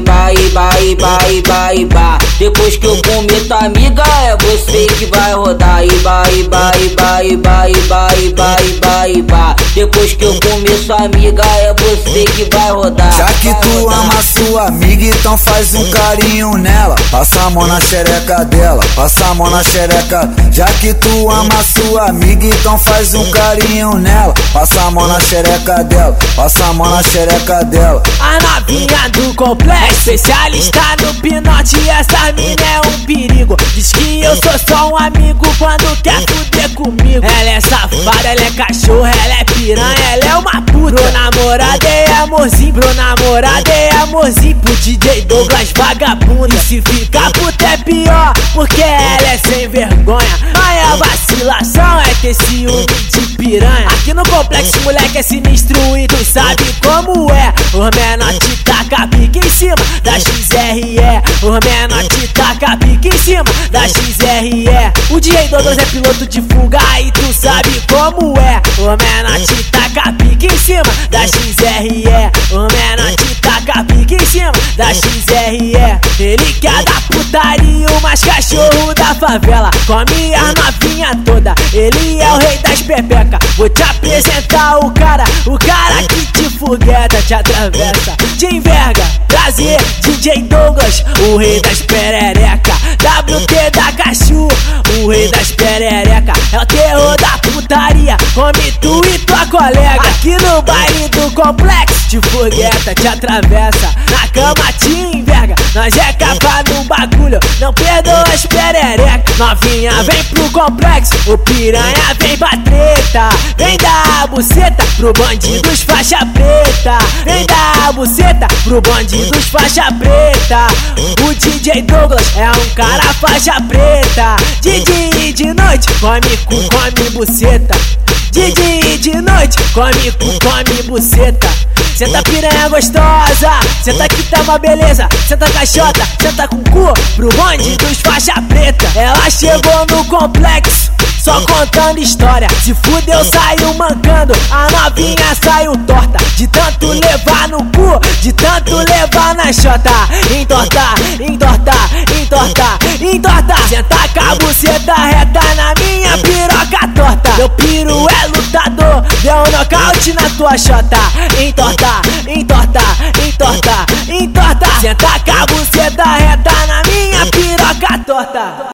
iba, iba, iba. Depois que eu comer tua amiga, é você que vai rodar. Iba, iba, iba, iba, iba, iba, iba, iba. Depois que eu comer sua amiga, é você que vai rodar. Já que tu ama sua amiga, então faz um carinho nela. Passa a mão na xereca dela, passa a mão na xereca. Já que tu ama sua amiga, então faz um carinho nela. Passa a mão na xereca dela, passa a mão na xereca dela. A novinha do complexo, especialista no pinote. Essa mina é um perigo. Diz que eu sou só um amigo quando quer fuder comigo. Ela é safada, ela é cachorro, ela é piranha, ela é uma puta. Pro namorado é amorzinho, pro namorado é amorzinho. Pro DJ Douglas vagabundo. E se ficar puta é pior, porque ela é sem vergonha. Mas a vacilação é ter ciúme de piranha. Aqui no complexo, moleque é sinistro e tu sabe como é. O menor te taca pique em cima da XRE. O menor te taca pique em cima da XRE. O DJ Douglas é piloto de fuga e tu sabe como é. O menor te taca pique em cima da XRE. O menor te taca pique em cima da XRE. Ele quer dar putaria, o mais cachorro da favela. Come a novinha toda, ele é o rei das pepecas. Vou te apresentar o cara, o cara que te fogueta, te atravessa, te enverga. Prazer, DJ Douglas, o rei das perereca. WT da Cachu, o rei das perereca. É o terror da putaria, come tu e tua colega. Aqui no baile do complexo, te fogueta, te atravessa. Na cama te enverga, nós é capa no bagulho, não perdoa as perereca. Novinha vem pro complexo, o piranha vem pra treta. Vem dar buceta pro bandidos faixa preta. Vem dar buceta pro bandidos faixa preta. O DJ Douglas é um cara faixa preta. DJ de noite, come cu, come buceta. DJ de noite, come cu, come buceta. Senta piranha gostosa, senta que tá uma beleza. Senta caixota, senta com cu pro bonde dos faixa preta. Ela chegou no complexo. Só contando história, se fudeu saiu mancando, a novinha saiu torta De tanto levar no cu, de tanto levar na chota Entorta, entorta, entorta, entorta Senta com a buceta reta na minha torta Meu piro é lutador, deu um nocaute na tua chota. Entorta, entorta, entorta, entorta. Senta a buceta